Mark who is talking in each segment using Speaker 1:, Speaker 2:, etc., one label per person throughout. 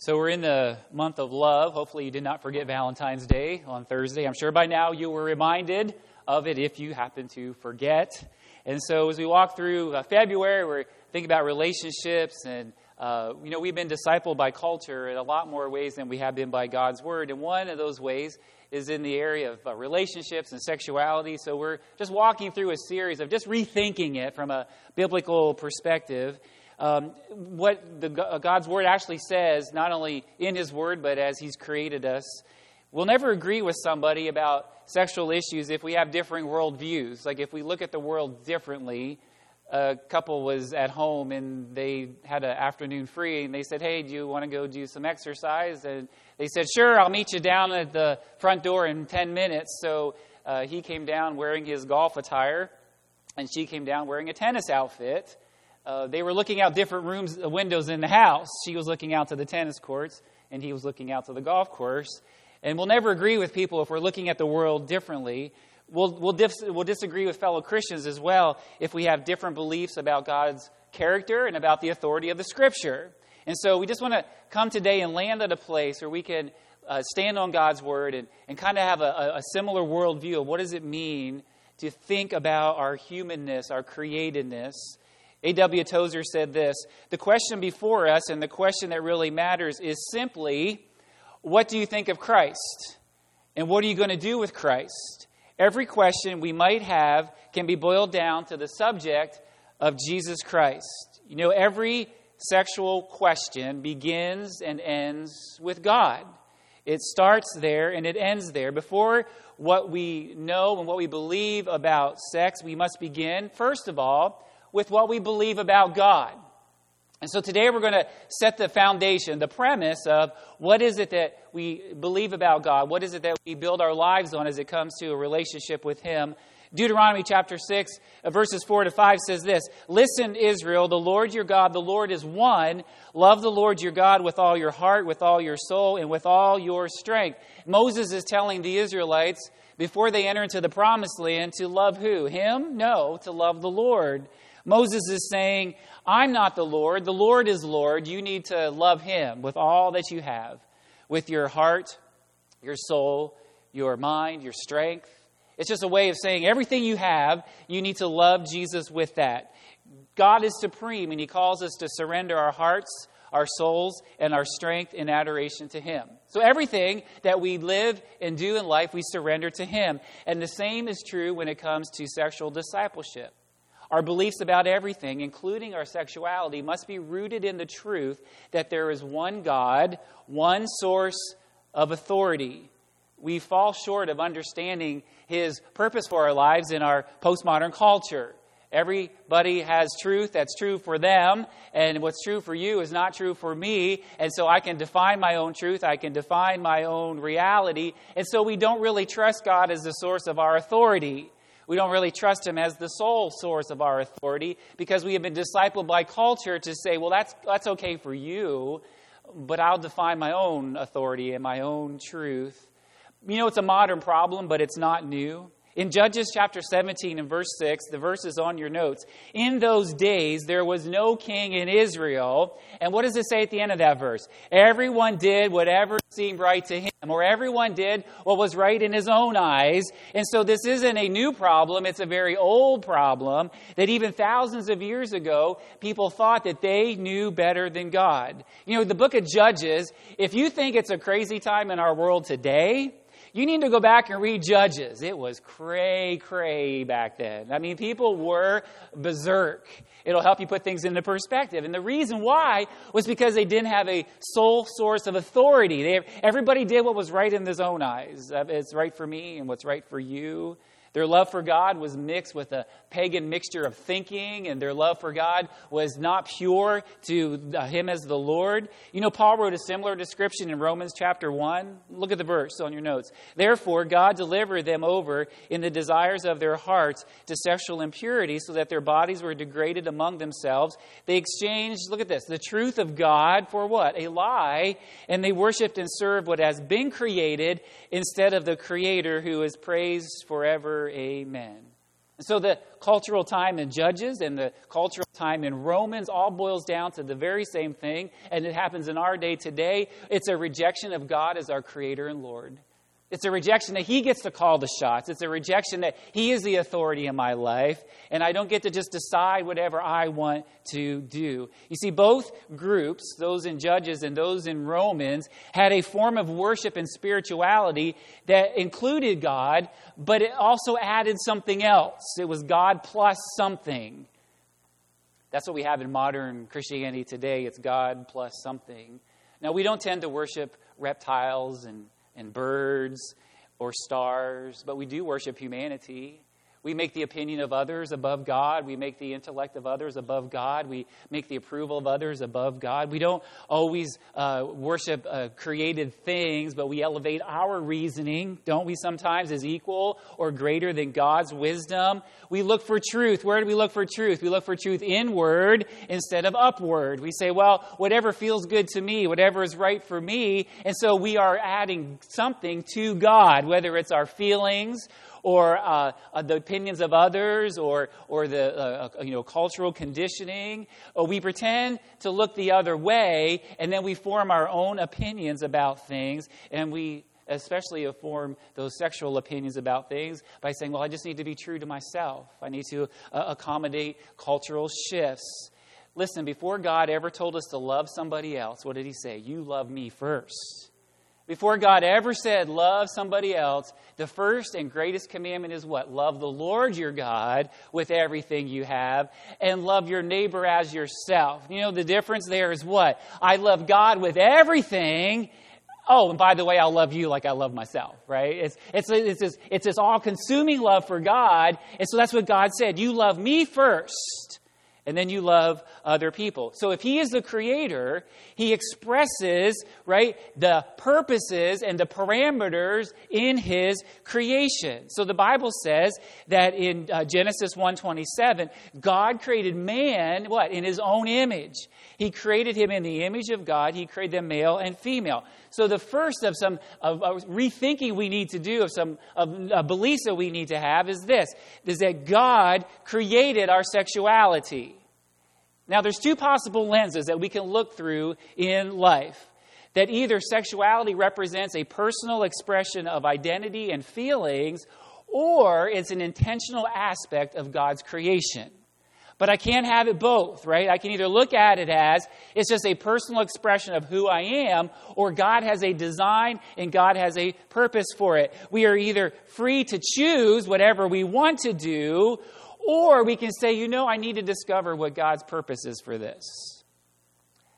Speaker 1: So we're in the month of love. Hopefully, you did not forget Valentine's Day on Thursday. I'm sure by now you were reminded of it if you happen to forget. And so, as we walk through uh, February, we're thinking about relationships, and uh, you know, we've been discipled by culture in a lot more ways than we have been by God's Word. And one of those ways is in the area of uh, relationships and sexuality. So we're just walking through a series of just rethinking it from a biblical perspective um, what the, uh, God's Word actually says, not only in His Word, but as He's created us. We'll never agree with somebody about sexual issues if we have differing worldviews. Like if we look at the world differently, a couple was at home and they had an afternoon free and they said, Hey, do you want to go do some exercise? And they said, Sure, I'll meet you down at the front door in 10 minutes. So uh, he came down wearing his golf attire and she came down wearing a tennis outfit. Uh, they were looking out different rooms, uh, windows in the house. She was looking out to the tennis courts, and he was looking out to the golf course. And we'll never agree with people if we're looking at the world differently. We'll, we'll, dis- we'll disagree with fellow Christians as well if we have different beliefs about God's character and about the authority of the Scripture. And so we just want to come today and land at a place where we can uh, stand on God's Word and, and kind of have a, a similar worldview of what does it mean to think about our humanness, our createdness, A.W. Tozer said this The question before us, and the question that really matters, is simply what do you think of Christ? And what are you going to do with Christ? Every question we might have can be boiled down to the subject of Jesus Christ. You know, every sexual question begins and ends with God. It starts there and it ends there. Before what we know and what we believe about sex, we must begin, first of all, with what we believe about God. And so today we're going to set the foundation, the premise of what is it that we believe about God? What is it that we build our lives on as it comes to a relationship with Him? Deuteronomy chapter 6, uh, verses 4 to 5 says this Listen, Israel, the Lord your God, the Lord is one. Love the Lord your God with all your heart, with all your soul, and with all your strength. Moses is telling the Israelites before they enter into the promised land to love who? Him? No, to love the Lord. Moses is saying, I'm not the Lord. The Lord is Lord. You need to love him with all that you have, with your heart, your soul, your mind, your strength. It's just a way of saying everything you have, you need to love Jesus with that. God is supreme, and he calls us to surrender our hearts, our souls, and our strength in adoration to him. So everything that we live and do in life, we surrender to him. And the same is true when it comes to sexual discipleship. Our beliefs about everything, including our sexuality, must be rooted in the truth that there is one God, one source of authority. We fall short of understanding His purpose for our lives in our postmodern culture. Everybody has truth that's true for them, and what's true for you is not true for me. And so I can define my own truth, I can define my own reality. And so we don't really trust God as the source of our authority. We don't really trust him as the sole source of our authority because we have been discipled by culture to say, well, that's, that's okay for you, but I'll define my own authority and my own truth. You know, it's a modern problem, but it's not new. In Judges chapter 17 and verse 6, the verse is on your notes. In those days, there was no king in Israel. And what does it say at the end of that verse? Everyone did whatever seemed right to him, or everyone did what was right in his own eyes. And so this isn't a new problem, it's a very old problem that even thousands of years ago, people thought that they knew better than God. You know, the book of Judges, if you think it's a crazy time in our world today, you need to go back and read Judges. It was cray cray back then. I mean, people were berserk. It'll help you put things into perspective. And the reason why was because they didn't have a sole source of authority. They, everybody did what was right in his own eyes. Uh, it's right for me and what's right for you. Their love for God was mixed with a pagan mixture of thinking, and their love for God was not pure to uh, Him as the Lord. You know, Paul wrote a similar description in Romans chapter 1. Look at the verse on your notes. Therefore, God delivered them over in the desires of their hearts to sexual impurity, so that their bodies were degraded among themselves. They exchanged, look at this, the truth of God for what? A lie, and they worshiped and served what has been created instead of the Creator who is praised forever. Amen. So the cultural time in Judges and the cultural time in Romans all boils down to the very same thing, and it happens in our day today. It's a rejection of God as our Creator and Lord. It's a rejection that he gets to call the shots. It's a rejection that he is the authority in my life, and I don't get to just decide whatever I want to do. You see, both groups, those in Judges and those in Romans, had a form of worship and spirituality that included God, but it also added something else. It was God plus something. That's what we have in modern Christianity today. It's God plus something. Now, we don't tend to worship reptiles and and birds or stars, but we do worship humanity. We make the opinion of others above God. We make the intellect of others above God. We make the approval of others above God. We don't always uh, worship uh, created things, but we elevate our reasoning, don't we, sometimes, as equal or greater than God's wisdom. We look for truth. Where do we look for truth? We look for truth inward instead of upward. We say, well, whatever feels good to me, whatever is right for me. And so we are adding something to God, whether it's our feelings or uh, uh, the opinions of others or, or the uh, uh, you know, cultural conditioning. Or we pretend to look the other way, and then we form our own opinions about things, and we especially form those sexual opinions about things by saying, well, I just need to be true to myself. I need to uh, accommodate cultural shifts. Listen, before God ever told us to love somebody else, what did He say? You love me first. Before God ever said, love somebody else, the first and greatest commandment is what? Love the Lord your God with everything you have and love your neighbor as yourself. You know, the difference there is what? I love God with everything. Oh, and by the way, I'll love you like I love myself, right? It's, it's, it's this, it's this all consuming love for God. And so that's what God said. You love me first and then you love other people. So if he is the creator, he expresses, right, the purposes and the parameters in his creation. So the Bible says that in uh, Genesis 1:27, God created man what? In his own image. He created him in the image of God. He created them male and female. So the first of some of, of rethinking we need to do of some of uh, beliefs that we need to have is this: is that God created our sexuality. Now, there's two possible lenses that we can look through in life. That either sexuality represents a personal expression of identity and feelings, or it's an intentional aspect of God's creation. But I can't have it both, right? I can either look at it as it's just a personal expression of who I am, or God has a design and God has a purpose for it. We are either free to choose whatever we want to do, or we can say, you know, I need to discover what God's purpose is for this,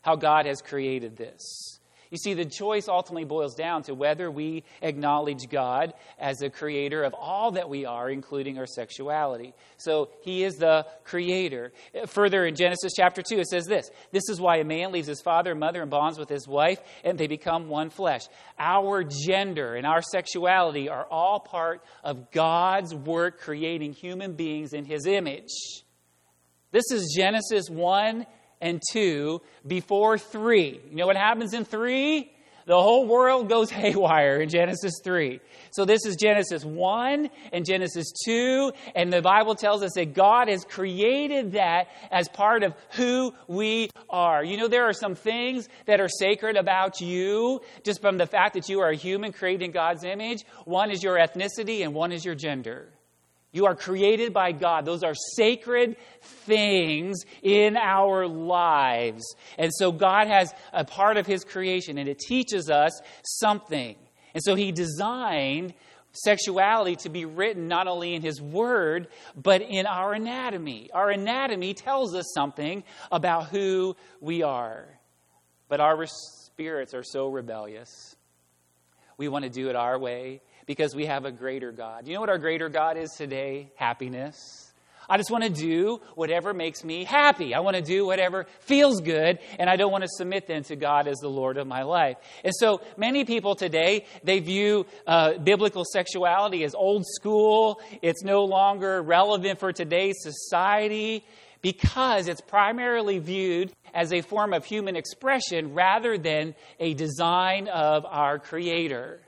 Speaker 1: how God has created this. You see, the choice ultimately boils down to whether we acknowledge God as the creator of all that we are, including our sexuality. So he is the creator. Further in Genesis chapter 2, it says this This is why a man leaves his father and mother and bonds with his wife, and they become one flesh. Our gender and our sexuality are all part of God's work creating human beings in his image. This is Genesis 1 and 2 before 3. You know what happens in 3? The whole world goes haywire in Genesis 3. So this is Genesis 1 and Genesis 2, and the Bible tells us that God has created that as part of who we are. You know, there are some things that are sacred about you just from the fact that you are a human created in God's image. One is your ethnicity, and one is your gender. You are created by God. Those are sacred things in our lives. And so God has a part of His creation, and it teaches us something. And so He designed sexuality to be written not only in His Word, but in our anatomy. Our anatomy tells us something about who we are. But our spirits are so rebellious. We want to do it our way because we have a greater God. You know what our greater God is today? Happiness. I just want to do whatever makes me happy. I want to do whatever feels good, and I don't want to submit then to God as the Lord of my life. And so many people today, they view uh, biblical sexuality as old school. It's no longer relevant for today's society because it's primarily viewed as a form of human expression rather than a design of our Creator.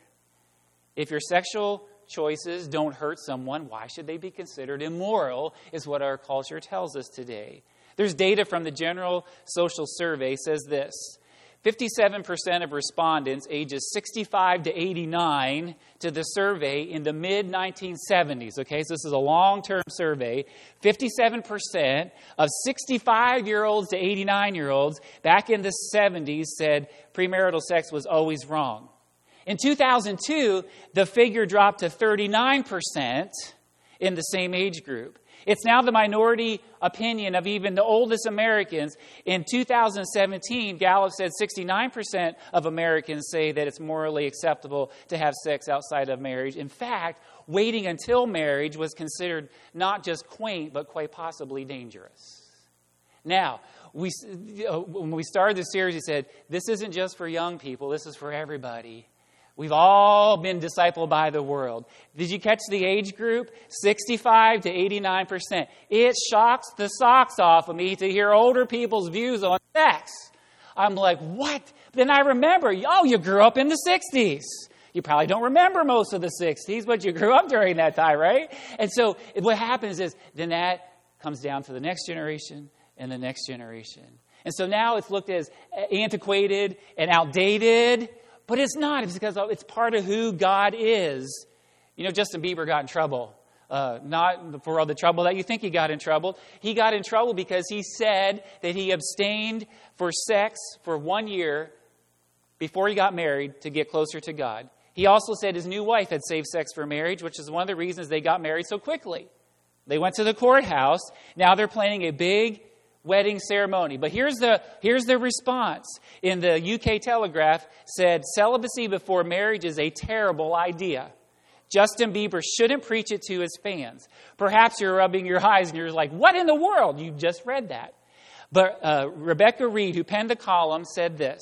Speaker 1: If your sexual choices don't hurt someone, why should they be considered immoral? Is what our culture tells us today. There's data from the General Social Survey says this 57% of respondents ages 65 to 89 to the survey in the mid 1970s. Okay, so this is a long term survey. 57% of 65 year olds to 89 year olds back in the 70s said premarital sex was always wrong. In 2002, the figure dropped to 39% in the same age group. It's now the minority opinion of even the oldest Americans. In 2017, Gallup said 69% of Americans say that it's morally acceptable to have sex outside of marriage. In fact, waiting until marriage was considered not just quaint, but quite possibly dangerous. Now, we, uh, when we started this series, we said, this isn't just for young people, this is for everybody. We've all been discipled by the world. Did you catch the age group? 65 to 89%. It shocks the socks off of me to hear older people's views on sex. I'm like, what? Then I remember, oh, you grew up in the 60s. You probably don't remember most of the 60s, but you grew up during that time, right? And so what happens is then that comes down to the next generation and the next generation. And so now it's looked as antiquated and outdated but it's not. It's because it's part of who God is. You know, Justin Bieber got in trouble. Uh, not for all the trouble that you think he got in trouble. He got in trouble because he said that he abstained for sex for one year before he got married to get closer to God. He also said his new wife had saved sex for marriage, which is one of the reasons they got married so quickly. They went to the courthouse. Now they're planning a big wedding ceremony. But here's the, here's the response. In the UK Telegraph said celibacy before marriage is a terrible idea. Justin Bieber shouldn't preach it to his fans. Perhaps you're rubbing your eyes and you're like, what in the world? You just read that. But uh, Rebecca Reid, who penned the column, said this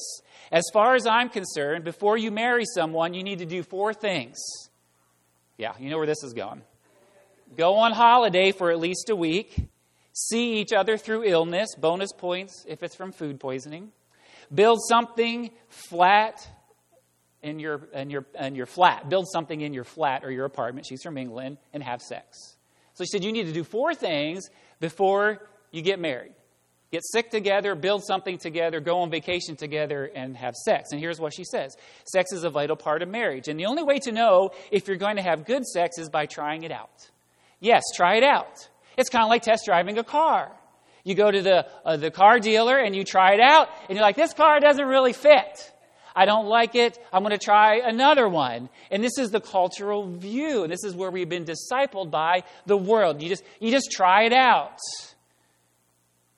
Speaker 1: As far as I'm concerned, before you marry someone, you need to do four things. Yeah, you know where this is going. Go on holiday for at least a week see each other through illness, bonus points if it's from food poisoning. Build something flat in your, in your, in your flat. Build something in your flat or your apartment. She's from England and have sex. So she said, You need to do four things before you get married get sick together, build something together, go on vacation together, and have sex. And here's what she says Sex is a vital part of marriage. And the only way to know if you're going to have good sex is by trying it out. Yes, try it out. It's kind of like test driving a car. You go to the, uh, the car dealer and you try it out, and you're like, this car doesn't really fit. I don't like it. I'm going to try another one. And this is the cultural view. And this is where we've been discipled by the world. You just, you just try it out.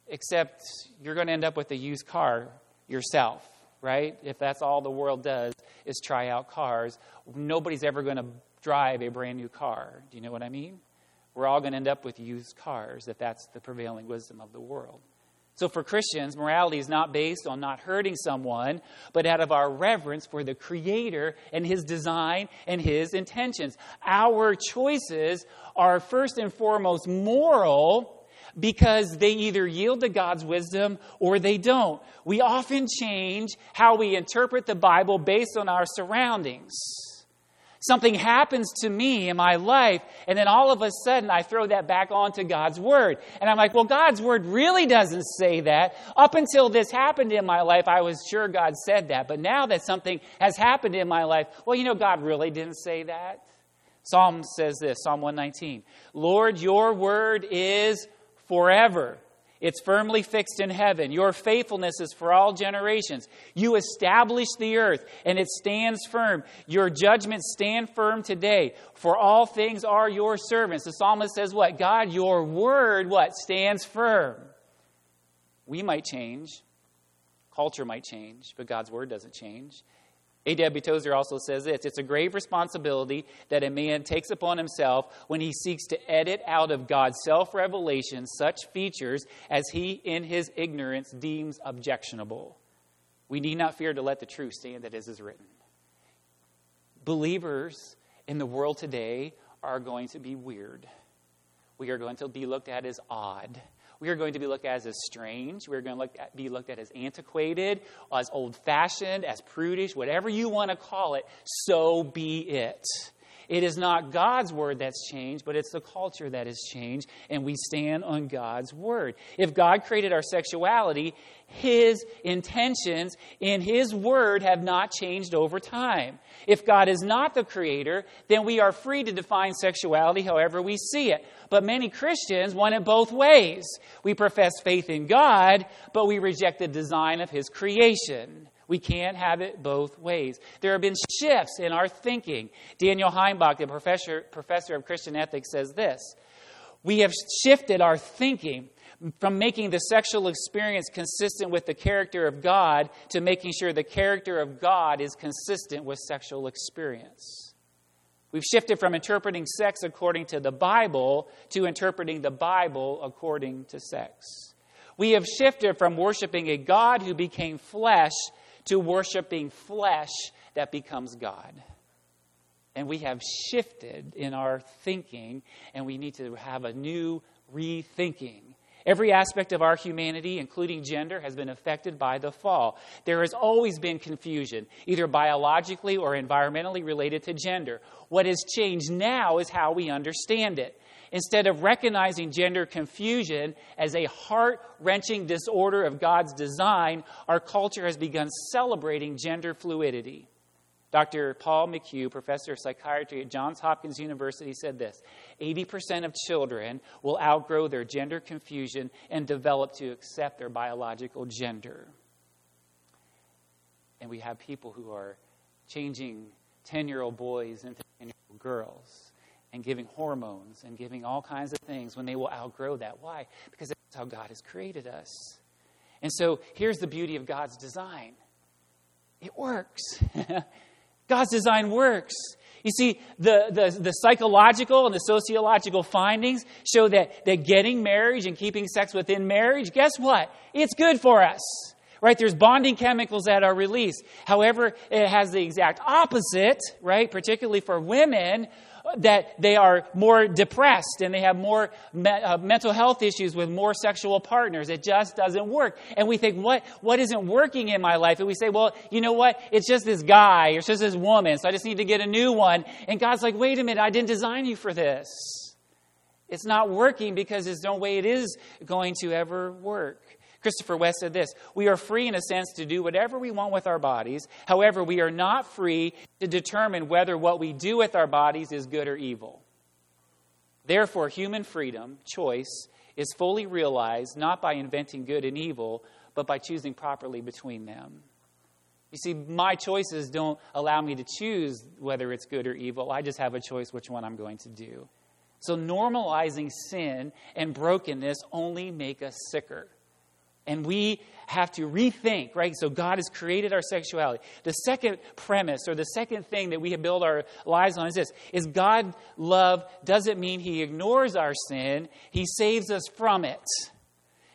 Speaker 1: Except you're going to end up with a used car yourself, right? If that's all the world does is try out cars, nobody's ever going to drive a brand new car. Do you know what I mean? We're all going to end up with used cars if that's the prevailing wisdom of the world. So, for Christians, morality is not based on not hurting someone, but out of our reverence for the Creator and His design and His intentions. Our choices are first and foremost moral because they either yield to God's wisdom or they don't. We often change how we interpret the Bible based on our surroundings. Something happens to me in my life, and then all of a sudden I throw that back onto God's Word. And I'm like, well, God's Word really doesn't say that. Up until this happened in my life, I was sure God said that. But now that something has happened in my life, well, you know, God really didn't say that. Psalm says this Psalm 119 Lord, your Word is forever. It's firmly fixed in heaven. Your faithfulness is for all generations. You establish the earth, and it stands firm. Your judgments stand firm today. For all things are your servants. The psalmist says, What? God, your word, what? Stands firm. We might change. Culture might change, but God's word doesn't change. A.W. Tozer also says this It's a grave responsibility that a man takes upon himself when he seeks to edit out of God's self revelation such features as he, in his ignorance, deems objectionable. We need not fear to let the truth stand that is written. Believers in the world today are going to be weird. We are going to be looked at as odd. We are going to be looked at as strange. We're going to look at, be looked at as antiquated, as old fashioned, as prudish, whatever you want to call it. So be it. It is not God's word that's changed, but it's the culture that has changed, and we stand on God's word. If God created our sexuality, his intentions in His Word have not changed over time. If God is not the Creator, then we are free to define sexuality however we see it. But many Christians want it both ways. We profess faith in God, but we reject the design of His creation. We can't have it both ways. There have been shifts in our thinking. Daniel Heimbach, the professor, professor of Christian ethics, says this We have shifted our thinking from making the sexual experience consistent with the character of God to making sure the character of God is consistent with sexual experience. We've shifted from interpreting sex according to the Bible to interpreting the Bible according to sex. We have shifted from worshiping a God who became flesh to worshiping flesh that becomes God. And we have shifted in our thinking, and we need to have a new rethinking. Every aspect of our humanity, including gender, has been affected by the fall. There has always been confusion, either biologically or environmentally related to gender. What has changed now is how we understand it. Instead of recognizing gender confusion as a heart wrenching disorder of God's design, our culture has begun celebrating gender fluidity. Dr. Paul McHugh, professor of psychiatry at Johns Hopkins University, said this 80% of children will outgrow their gender confusion and develop to accept their biological gender. And we have people who are changing 10 year old boys into 10 year old girls and giving hormones and giving all kinds of things when they will outgrow that. Why? Because that's how God has created us. And so here's the beauty of God's design it works. God's design works. You see, the, the, the, psychological and the sociological findings show that, that getting marriage and keeping sex within marriage, guess what? It's good for us. Right? There's bonding chemicals that are released. However, it has the exact opposite, right? Particularly for women, that they are more depressed and they have more me- uh, mental health issues with more sexual partners. It just doesn't work. And we think, what, what isn't working in my life? And we say, well, you know what? It's just this guy, it's just this woman, so I just need to get a new one. And God's like, wait a minute, I didn't design you for this. It's not working because there's no way it is going to ever work. Christopher West said this We are free, in a sense, to do whatever we want with our bodies. However, we are not free to determine whether what we do with our bodies is good or evil. Therefore, human freedom, choice, is fully realized not by inventing good and evil, but by choosing properly between them. You see, my choices don't allow me to choose whether it's good or evil. I just have a choice which one I'm going to do. So, normalizing sin and brokenness only make us sicker. And we have to rethink, right? So God has created our sexuality. The second premise or the second thing that we built our lives on is this is God love doesn't mean he ignores our sin, he saves us from it.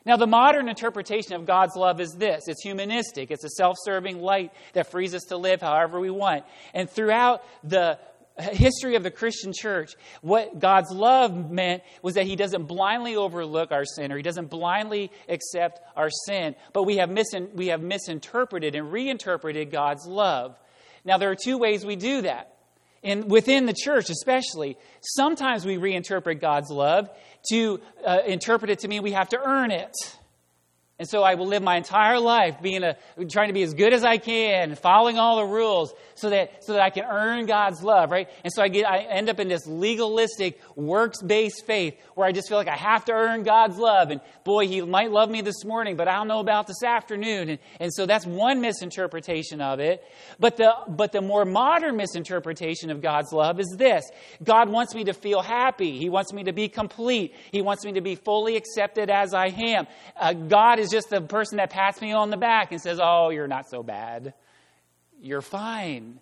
Speaker 1: Now, the modern interpretation of God's love is this it's humanistic, it's a self serving light that frees us to live however we want. And throughout the history of the Christian church, what God's love meant was that He doesn't blindly overlook our sin or He doesn't blindly accept our sin, but we have, misin- we have misinterpreted and reinterpreted God's love. Now, there are two ways we do that. And within the church, especially, sometimes we reinterpret God's love to uh, interpret it to mean we have to earn it. And so I will live my entire life being a, trying to be as good as I can, following all the rules, so that so that I can earn God's love, right? And so I get I end up in this legalistic, works-based faith where I just feel like I have to earn God's love. And boy, He might love me this morning, but I don't know about this afternoon. And, and so that's one misinterpretation of it. But the but the more modern misinterpretation of God's love is this: God wants me to feel happy. He wants me to be complete. He wants me to be fully accepted as I am. Uh, God is is just the person that pats me on the back and says, Oh, you're not so bad. You're fine.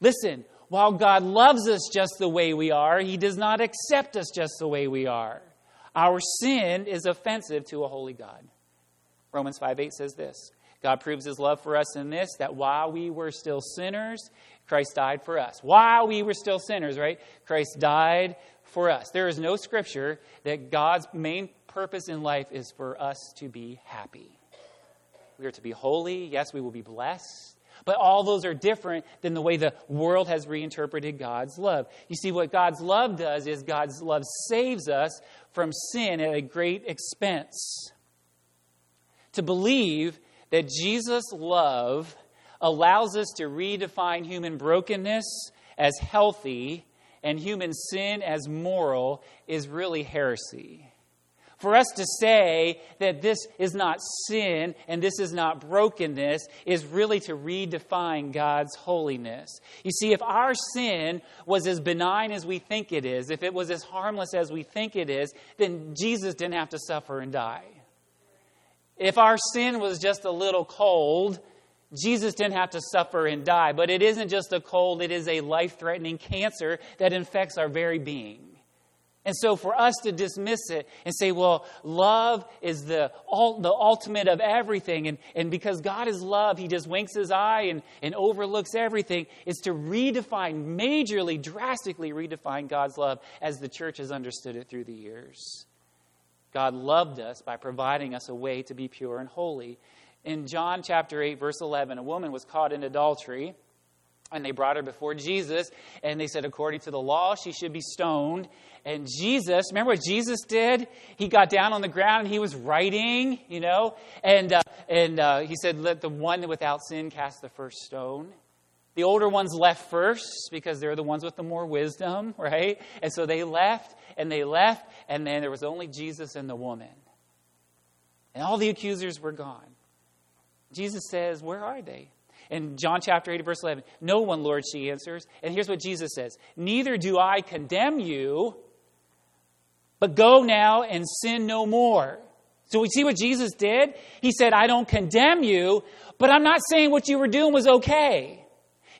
Speaker 1: Listen, while God loves us just the way we are, He does not accept us just the way we are. Our sin is offensive to a holy God. Romans 5 8 says this God proves His love for us in this, that while we were still sinners, Christ died for us. While we were still sinners, right? Christ died for us. There is no scripture that God's main purpose in life is for us to be happy. We are to be holy. Yes, we will be blessed. But all those are different than the way the world has reinterpreted God's love. You see, what God's love does is God's love saves us from sin at a great expense. To believe that Jesus' love allows us to redefine human brokenness as healthy and human sin as moral is really heresy. For us to say that this is not sin and this is not brokenness is really to redefine God's holiness. You see, if our sin was as benign as we think it is, if it was as harmless as we think it is, then Jesus didn't have to suffer and die. If our sin was just a little cold, Jesus didn't have to suffer and die. But it isn't just a cold, it is a life threatening cancer that infects our very being. And so for us to dismiss it and say, well, love is the, the ultimate of everything, and, and because God is love, he just winks his eye and, and overlooks everything, is to redefine, majorly, drastically redefine God's love as the church has understood it through the years. God loved us by providing us a way to be pure and holy. In John chapter 8, verse 11, a woman was caught in adultery and they brought her before Jesus, and they said, according to the law, she should be stoned. And Jesus, remember what Jesus did? He got down on the ground and he was writing, you know, and, uh, and uh, he said, Let the one without sin cast the first stone. The older ones left first because they're the ones with the more wisdom, right? And so they left and they left, and then there was only Jesus and the woman. And all the accusers were gone. Jesus says, Where are they? In John chapter 8, verse 11, No one, Lord, she answers. And here's what Jesus says Neither do I condemn you, but go now and sin no more. So we see what Jesus did? He said, I don't condemn you, but I'm not saying what you were doing was okay.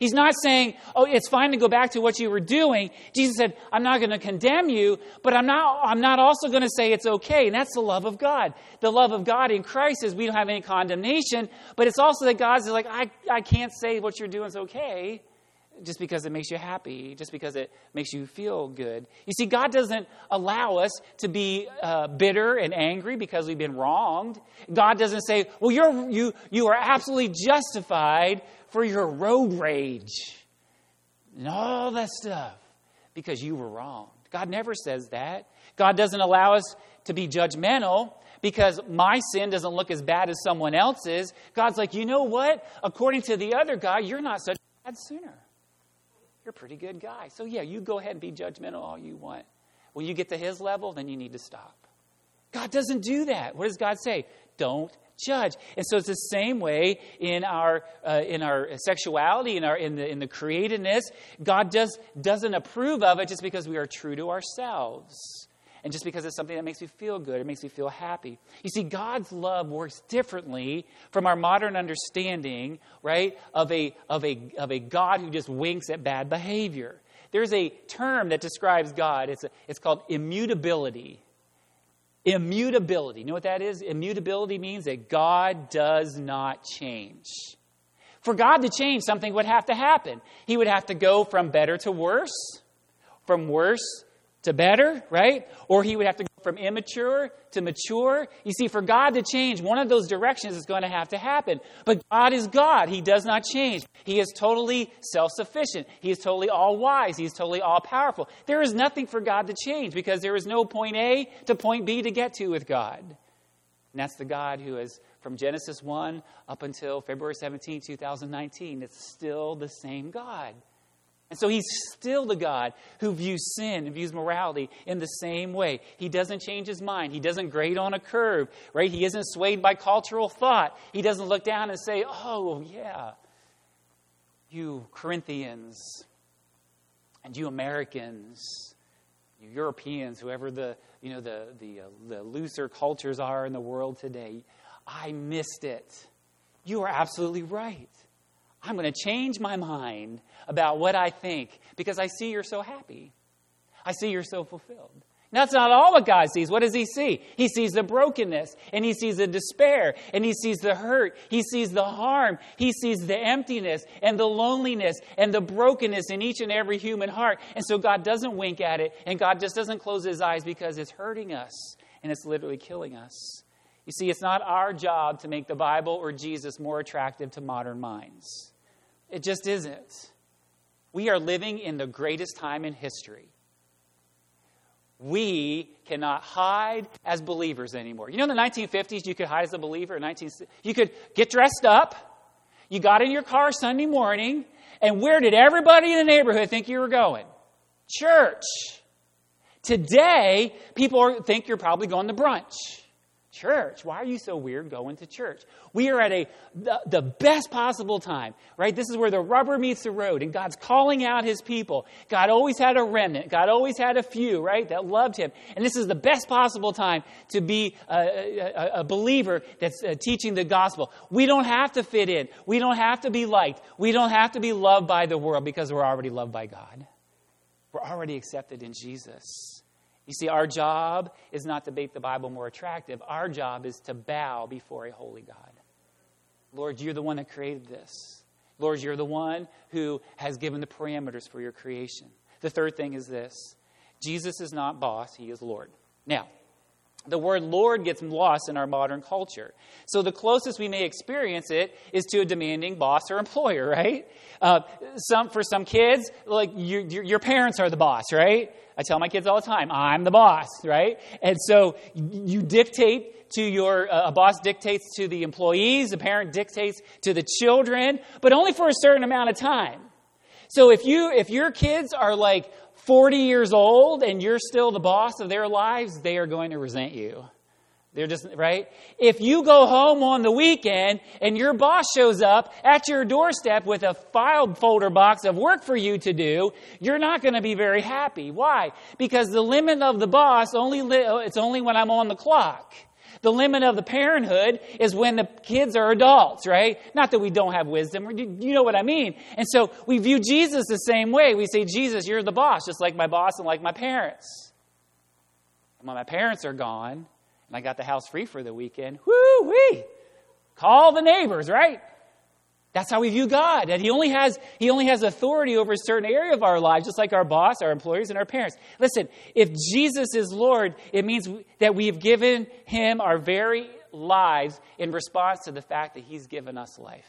Speaker 1: He's not saying, oh, it's fine to go back to what you were doing. Jesus said, I'm not going to condemn you, but I'm not, I'm not also going to say it's okay. And that's the love of God. The love of God in Christ is we don't have any condemnation, but it's also that God's like, I, I can't say what you're doing is okay just because it makes you happy, just because it makes you feel good. You see, God doesn't allow us to be uh, bitter and angry because we've been wronged. God doesn't say, well, you're, you, you are absolutely justified for your road rage and all that stuff because you were wronged. God never says that. God doesn't allow us to be judgmental because my sin doesn't look as bad as someone else's. God's like, you know what? According to the other guy, you're not such a bad sinner. You're a pretty good guy. So, yeah, you go ahead and be judgmental all you want. When you get to his level, then you need to stop. God doesn't do that. What does God say? Don't judge. And so it's the same way in our uh, in our sexuality, in our in the in the createdness. God does doesn't approve of it just because we are true to ourselves. And just because it's something that makes me feel good, it makes me feel happy. You see, God's love works differently from our modern understanding, right, of a, of a, of a God who just winks at bad behavior. There's a term that describes God, it's, a, it's called immutability. Immutability. You know what that is? Immutability means that God does not change. For God to change, something would have to happen. He would have to go from better to worse, from worse to better, right? Or he would have to go from immature to mature. You see, for God to change, one of those directions is going to have to happen. But God is God. He does not change. He is totally self sufficient. He is totally all wise. He is totally all powerful. There is nothing for God to change because there is no point A to point B to get to with God. And that's the God who is from Genesis 1 up until February 17, 2019. It's still the same God. And so he's still the God who views sin and views morality in the same way. He doesn't change his mind. He doesn't grade on a curve, right? He isn't swayed by cultural thought. He doesn't look down and say, oh, yeah, you Corinthians and you Americans, you Europeans, whoever the, you know, the, the, uh, the looser cultures are in the world today, I missed it. You are absolutely right. I'm going to change my mind about what I think because I see you're so happy. I see you're so fulfilled. That's not all what God sees. What does He see? He sees the brokenness, and He sees the despair, and He sees the hurt, He sees the harm, He sees the emptiness, and the loneliness, and the brokenness in each and every human heart. And so God doesn't wink at it, and God just doesn't close His eyes because it's hurting us, and it's literally killing us. You see, it's not our job to make the Bible or Jesus more attractive to modern minds. It just isn't. We are living in the greatest time in history. We cannot hide as believers anymore. You know, in the 1950s, you could hide as a believer. In 19, you could get dressed up. You got in your car Sunday morning, and where did everybody in the neighborhood think you were going? Church. Today, people think you're probably going to brunch. Church, why are you so weird going to church? We are at a the, the, best possible time, right? This is where the rubber meets the road, and God's calling out His people. God always had a remnant. God always had a few, right, that loved Him, and this is the best possible time to be a, a, a believer that's uh, teaching the gospel. We don't have to fit in. We don't have to be liked. We don't have to be loved by the world because we're already loved by God. We're already accepted in Jesus. You see, our job is not to make the Bible more attractive. Our job is to bow before a holy God. Lord, you're the one that created this. Lord, you're the one who has given the parameters for your creation. The third thing is this Jesus is not boss, he is Lord. Now, the word Lord gets lost in our modern culture. So the closest we may experience it is to a demanding boss or employer, right? Uh, some for some kids, like you, your parents are the boss, right? I tell my kids all the time, I'm the boss, right? And so you dictate to your, uh, a boss dictates to the employees, a parent dictates to the children, but only for a certain amount of time. So if you, if your kids are like 40 years old and you're still the boss of their lives, they are going to resent you. They're just, right? If you go home on the weekend and your boss shows up at your doorstep with a file folder box of work for you to do, you're not going to be very happy. Why? Because the limit of the boss only, li- it's only when I'm on the clock. The limit of the parenthood is when the kids are adults, right? Not that we don't have wisdom. You know what I mean. And so we view Jesus the same way. We say, Jesus, you're the boss, just like my boss and like my parents. And when my parents are gone, and I got the house free for the weekend. Whoo wee! Call the neighbors, right? That's how we view God. That He only has He only has authority over a certain area of our lives, just like our boss, our employers, and our parents. Listen, if Jesus is Lord, it means that we have given Him our very lives in response to the fact that He's given us life.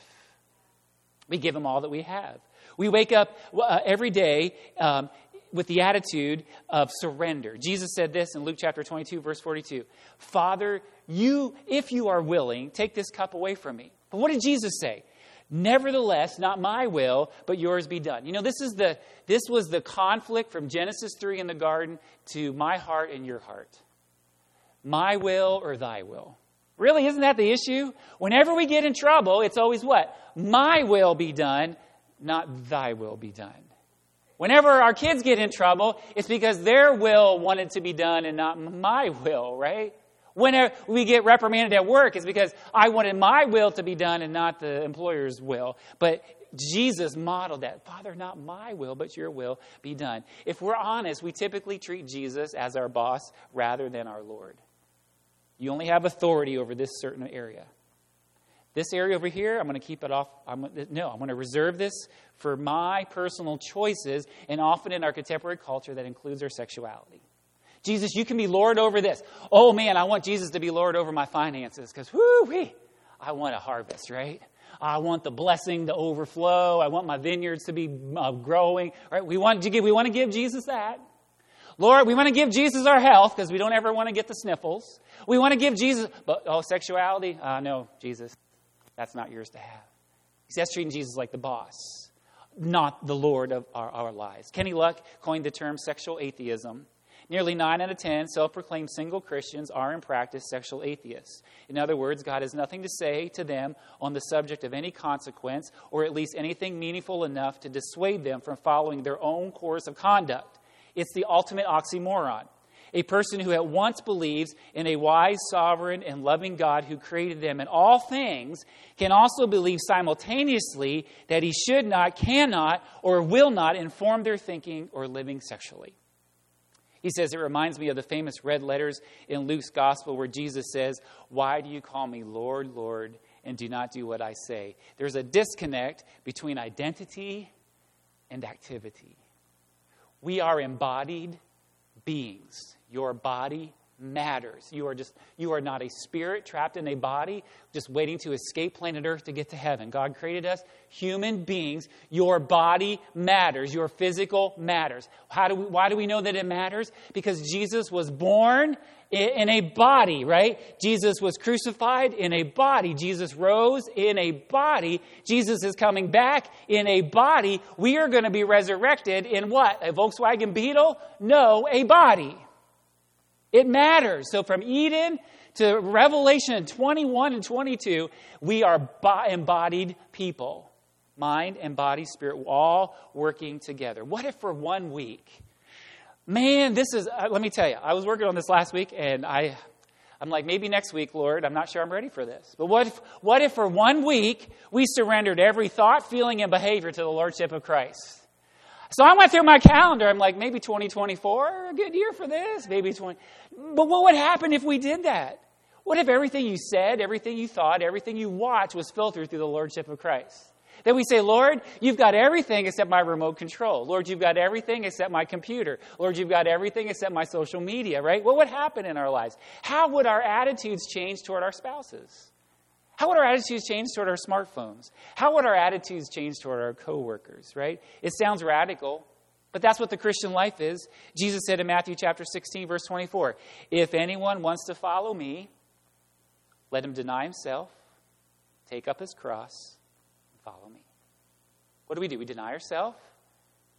Speaker 1: We give Him all that we have. We wake up uh, every day um, with the attitude of surrender. Jesus said this in Luke chapter 22, verse 42 Father, you, if you are willing, take this cup away from me. But what did Jesus say? Nevertheless, not my will, but yours be done. You know, this, is the, this was the conflict from Genesis 3 in the garden to my heart and your heart. My will or thy will. Really, isn't that the issue? Whenever we get in trouble, it's always what? My will be done, not thy will be done. Whenever our kids get in trouble, it's because their will wanted to be done and not my will, right? Whenever we get reprimanded at work, it's because I wanted my will to be done and not the employer's will. But Jesus modeled that. Father, not my will, but your will be done. If we're honest, we typically treat Jesus as our boss rather than our Lord. You only have authority over this certain area. This area over here, I'm going to keep it off. I'm, no, I'm going to reserve this for my personal choices, and often in our contemporary culture, that includes our sexuality. Jesus, you can be Lord over this. Oh man, I want Jesus to be Lord over my finances because, whoo wee, I want a harvest, right? I want the blessing to overflow. I want my vineyards to be uh, growing, right? We want to give, we want to give Jesus that. Lord, we want to give Jesus our health because we don't ever want to get the sniffles. We want to give Jesus, but oh, sexuality? Uh, no, Jesus. That's not yours to have. See, that's treating Jesus like the boss, not the Lord of our, our lives. Kenny Luck coined the term sexual atheism. Nearly 9 out of 10 self proclaimed single Christians are in practice sexual atheists. In other words, God has nothing to say to them on the subject of any consequence, or at least anything meaningful enough to dissuade them from following their own course of conduct. It's the ultimate oxymoron. A person who at once believes in a wise, sovereign, and loving God who created them in all things can also believe simultaneously that he should not, cannot, or will not inform their thinking or living sexually. He says, It reminds me of the famous red letters in Luke's gospel where Jesus says, Why do you call me Lord, Lord, and do not do what I say? There's a disconnect between identity and activity. We are embodied beings. Your body matters. You are just you are not a spirit trapped in a body just waiting to escape planet Earth to get to heaven. God created us human beings. Your body matters. Your physical matters. How do we, why do we know that it matters? Because Jesus was born in a body, right? Jesus was crucified in a body. Jesus rose in a body. Jesus is coming back in a body. We are going to be resurrected in what? A Volkswagen Beetle? No, a body. It matters. So from Eden to Revelation 21 and 22, we are embodied people. Mind and body, spirit, all working together. What if for one week, man, this is, uh, let me tell you, I was working on this last week and I, I'm like, maybe next week, Lord, I'm not sure I'm ready for this. But what if, what if for one week we surrendered every thought, feeling, and behavior to the Lordship of Christ? So I went through my calendar. I'm like, maybe 2024, a good year for this. Maybe 20. But what would happen if we did that? What if everything you said, everything you thought, everything you watched was filtered through the Lordship of Christ? Then we say, Lord, you've got everything except my remote control. Lord, you've got everything except my computer. Lord, you've got everything except my social media, right? What would happen in our lives? How would our attitudes change toward our spouses? How would our attitudes change toward our smartphones? How would our attitudes change toward our coworkers, right? It sounds radical, but that's what the Christian life is. Jesus said in Matthew chapter 16 verse 24, "If anyone wants to follow me, let him deny himself, take up his cross, and follow me." What do we do? We deny ourselves,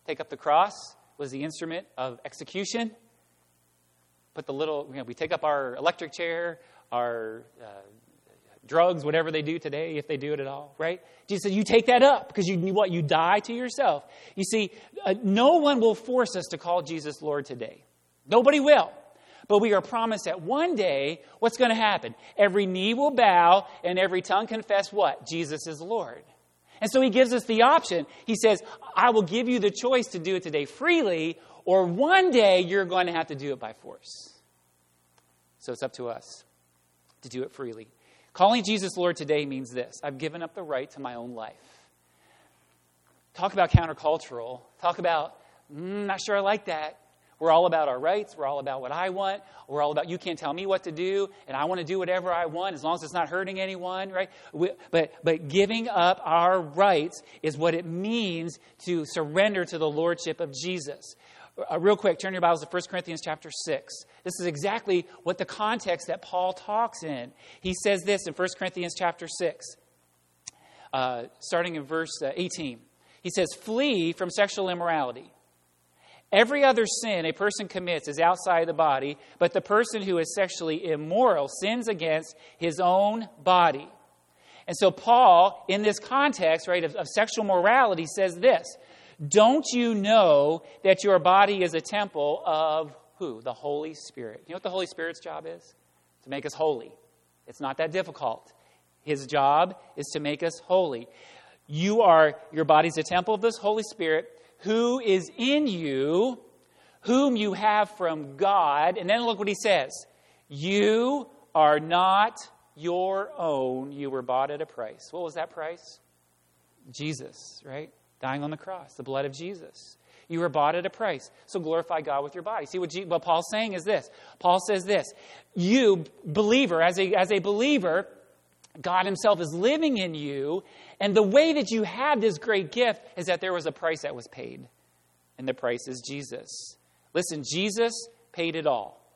Speaker 1: take up the cross was the instrument of execution. Put the little, you know, we take up our electric chair, our uh, drugs, whatever they do today, if they do it at all, right? Jesus said, You take that up because you what? You die to yourself. You see, uh, no one will force us to call Jesus Lord today. Nobody will. But we are promised that one day, what's going to happen? Every knee will bow and every tongue confess what? Jesus is Lord. And so he gives us the option. He says, I will give you the choice to do it today freely, or one day you're going to have to do it by force. So it's up to us to do it freely. Calling Jesus Lord today means this I've given up the right to my own life. Talk about countercultural. Talk about, mm, not sure I like that. We're all about our rights. We're all about what I want. We're all about you can't tell me what to do, and I want to do whatever I want as long as it's not hurting anyone, right? We, but, but giving up our rights is what it means to surrender to the lordship of Jesus. Uh, real quick, turn your Bibles to 1 Corinthians chapter 6. This is exactly what the context that Paul talks in. He says this in 1 Corinthians chapter 6, uh, starting in verse uh, 18. He says, Flee from sexual immorality. Every other sin a person commits is outside the body, but the person who is sexually immoral sins against his own body. And so, Paul, in this context, right, of, of sexual morality, says this don't you know that your body is a temple of who? The Holy Spirit. You know what the Holy Spirit's job is? To make us holy. It's not that difficult. His job is to make us holy. You are, your body's a temple of this Holy Spirit who is in you, whom you have from God. And then look what he says You are not your own. You were bought at a price. What was that price? Jesus, right? Dying on the cross, the blood of Jesus. You were bought at a price. So glorify God with your body. See what, G- what Paul's saying is this. Paul says this. You, believer, as a, as a believer, God Himself is living in you. And the way that you have this great gift is that there was a price that was paid. And the price is Jesus. Listen, Jesus paid it all.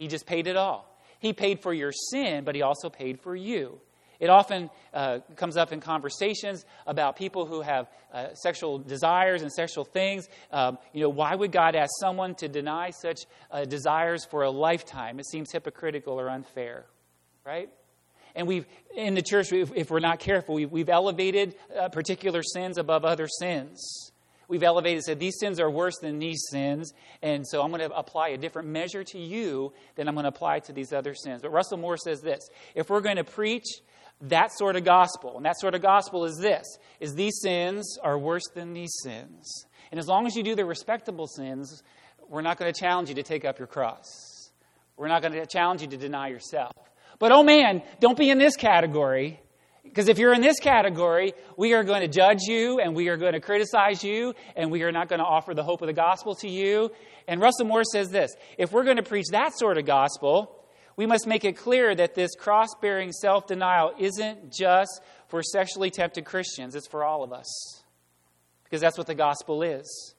Speaker 1: He just paid it all. He paid for your sin, but He also paid for you. It often uh, comes up in conversations about people who have uh, sexual desires and sexual things. Um, you know, why would God ask someone to deny such uh, desires for a lifetime? It seems hypocritical or unfair, right? And we've, in the church, if we're not careful, we've, we've elevated uh, particular sins above other sins. We've elevated, said these sins are worse than these sins, and so I'm going to apply a different measure to you than I'm going to apply to these other sins. But Russell Moore says this if we're going to preach that sort of gospel. And that sort of gospel is this is these sins are worse than these sins. And as long as you do the respectable sins, we're not going to challenge you to take up your cross. We're not going to challenge you to deny yourself. But oh man, don't be in this category. Because if you're in this category, we are going to judge you and we are going to criticize you and we are not going to offer the hope of the gospel to you. And Russell Moore says this if we're going to preach that sort of gospel, we must make it clear that this cross bearing self denial isn't just for sexually tempted Christians, it's for all of us. Because that's what the gospel is.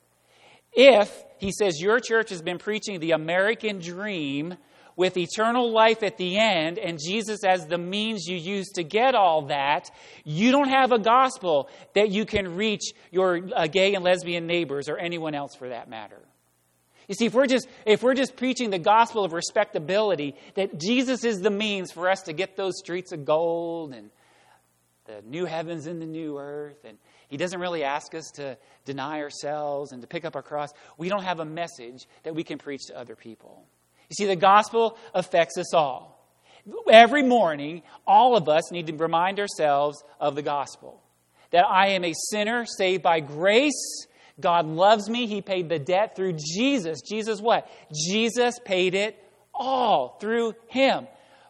Speaker 1: If, he says, your church has been preaching the American dream, with eternal life at the end and Jesus as the means you use to get all that, you don't have a gospel that you can reach your uh, gay and lesbian neighbors or anyone else for that matter. You see, if we're just if we're just preaching the gospel of respectability, that Jesus is the means for us to get those streets of gold and the new heavens and the new earth, and He doesn't really ask us to deny ourselves and to pick up our cross, we don't have a message that we can preach to other people. You see, the gospel affects us all. Every morning, all of us need to remind ourselves of the gospel that I am a sinner saved by grace. God loves me. He paid the debt through Jesus. Jesus, what? Jesus paid it all through Him.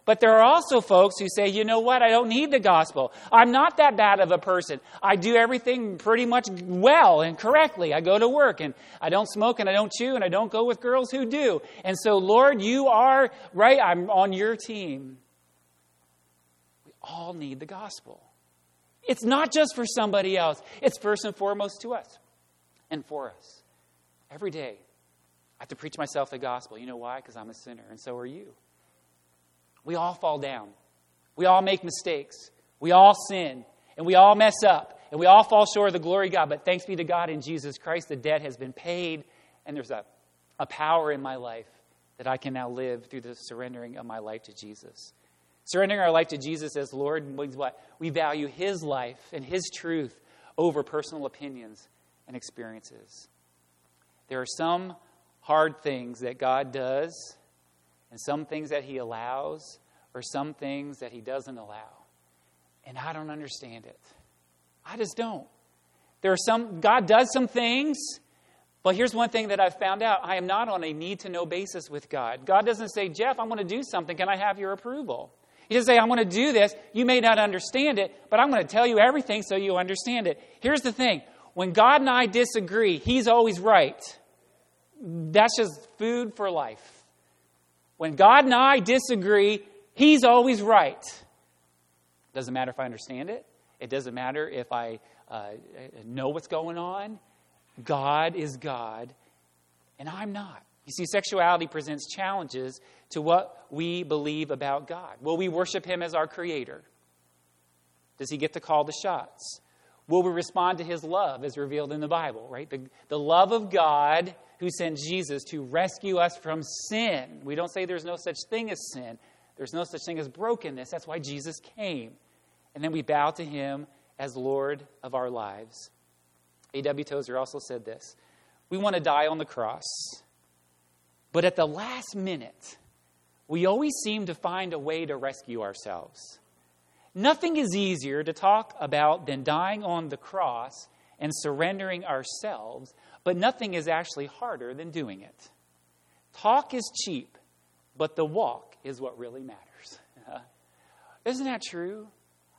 Speaker 1: But there are also folks who say, you know what, I don't need the gospel. I'm not that bad of a person. I do everything pretty much well and correctly. I go to work and I don't smoke and I don't chew and I don't go with girls who do. And so, Lord, you are right. I'm on your team. We all need the gospel. It's not just for somebody else, it's first and foremost to us and for us. Every day, I have to preach myself the gospel. You know why? Because I'm a sinner, and so are you. We all fall down. We all make mistakes. We all sin. And we all mess up. And we all fall short of the glory of God. But thanks be to God in Jesus Christ, the debt has been paid. And there's a, a power in my life that I can now live through the surrendering of my life to Jesus. Surrendering our life to Jesus as Lord means what? We value His life and His truth over personal opinions and experiences. There are some hard things that God does and some things that He allows, or some things that He doesn't allow. And I don't understand it. I just don't. There are some, God does some things, but here's one thing that I've found out I am not on a need to know basis with God. God doesn't say, Jeff, I'm going to do something. Can I have your approval? He doesn't say, I'm going to do this. You may not understand it, but I'm going to tell you everything so you understand it. Here's the thing when God and I disagree, He's always right. That's just food for life. When God and I disagree, He's always right. Doesn't matter if I understand it, it doesn't matter if I uh, know what's going on. God is God, and I'm not. You see, sexuality presents challenges to what we believe about God. Will we worship Him as our Creator? Does He get to call the shots? Will we respond to His love as revealed in the Bible, right? The, the love of God who sent Jesus to rescue us from sin. We don't say there's no such thing as sin, there's no such thing as brokenness. That's why Jesus came. And then we bow to him as Lord of our lives. A.W. Tozer also said this We want to die on the cross, but at the last minute, we always seem to find a way to rescue ourselves. Nothing is easier to talk about than dying on the cross and surrendering ourselves but nothing is actually harder than doing it. Talk is cheap, but the walk is what really matters. Isn't that true?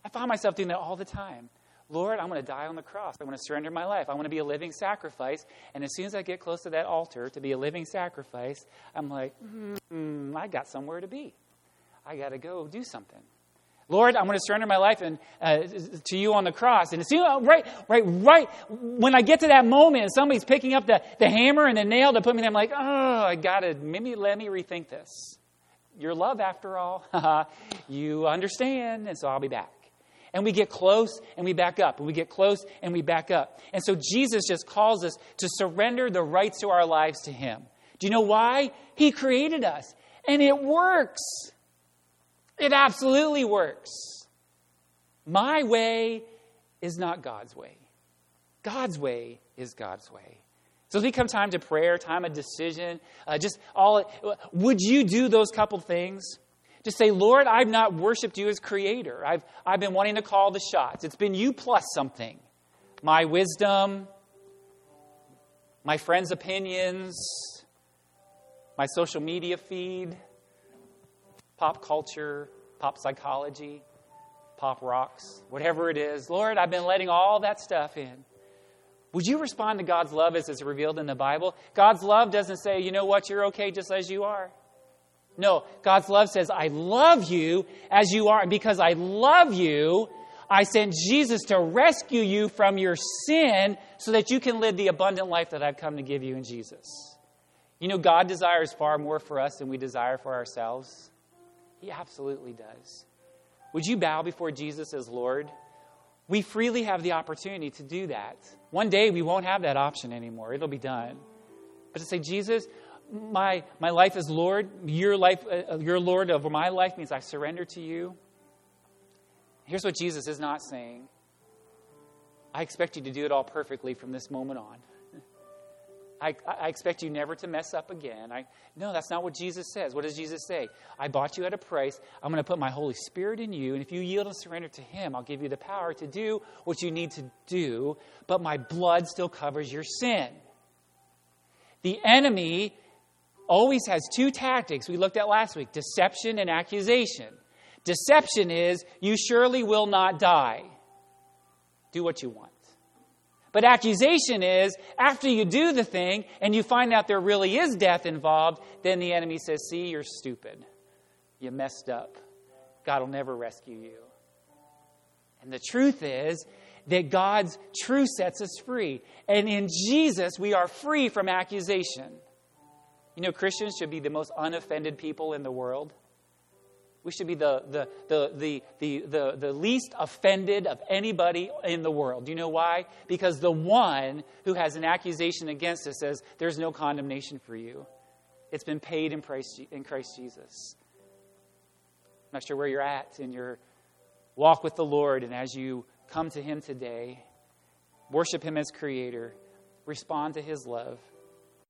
Speaker 1: I find myself doing that all the time. Lord, I'm going to die on the cross. I want to surrender my life. I want to be a living sacrifice. And as soon as I get close to that altar to be a living sacrifice, I'm like, mm, I got somewhere to be. I got to go do something. Lord, I'm going to surrender my life and, uh, to you on the cross. And as soon, right, right, right, when I get to that moment and somebody's picking up the, the hammer and the nail to put me there, I'm like, oh, I got to, maybe let me rethink this. Your love, after all. you understand, and so I'll be back. And we get close and we back up. And we get close and we back up. And so Jesus just calls us to surrender the rights to our lives to Him. Do you know why? He created us. And it works. It absolutely works. My way is not God's way. God's way is God's way. So as we come time to prayer, time of decision, uh, just all, would you do those couple things? Just say, Lord, I've not worshiped you as creator. I've, I've been wanting to call the shots. It's been you plus something. My wisdom, my friends' opinions, my social media feed, pop culture, pop psychology, pop rocks, whatever it is. Lord, I've been letting all that stuff in. Would you respond to God's love as it's revealed in the Bible? God's love doesn't say, you know what, you're okay just as you are. No, God's love says, I love you as you are. And because I love you, I sent Jesus to rescue you from your sin so that you can live the abundant life that I've come to give you in Jesus. You know, God desires far more for us than we desire for ourselves. He absolutely does. Would you bow before Jesus as Lord? We freely have the opportunity to do that. One day we won't have that option anymore, it'll be done. But to say, Jesus, my, my life is Lord, your life, uh, uh, your Lord over my life means I surrender to you. Here's what Jesus is not saying I expect you to do it all perfectly from this moment on. I, I, expect you never to mess up again. I, no, that's not what Jesus says. What does Jesus say? I bought you at a price. I'm going to put my Holy Spirit in you, and if you yield and surrender to Him, I'll give you the power to do what you need to do, but my blood still covers your sin. The enemy always has two tactics we looked at last week deception and accusation. Deception is, you surely will not die. Do what you want. But accusation is after you do the thing and you find out there really is death involved, then the enemy says, See, you're stupid. You messed up. God will never rescue you. And the truth is that God's truth sets us free. And in Jesus, we are free from accusation. You know, Christians should be the most unoffended people in the world. We should be the, the, the, the, the, the, the least offended of anybody in the world. Do you know why? Because the one who has an accusation against us says, There's no condemnation for you. It's been paid in Christ, in Christ Jesus. I'm not sure where you're at in your walk with the Lord, and as you come to Him today, worship Him as Creator, respond to His love.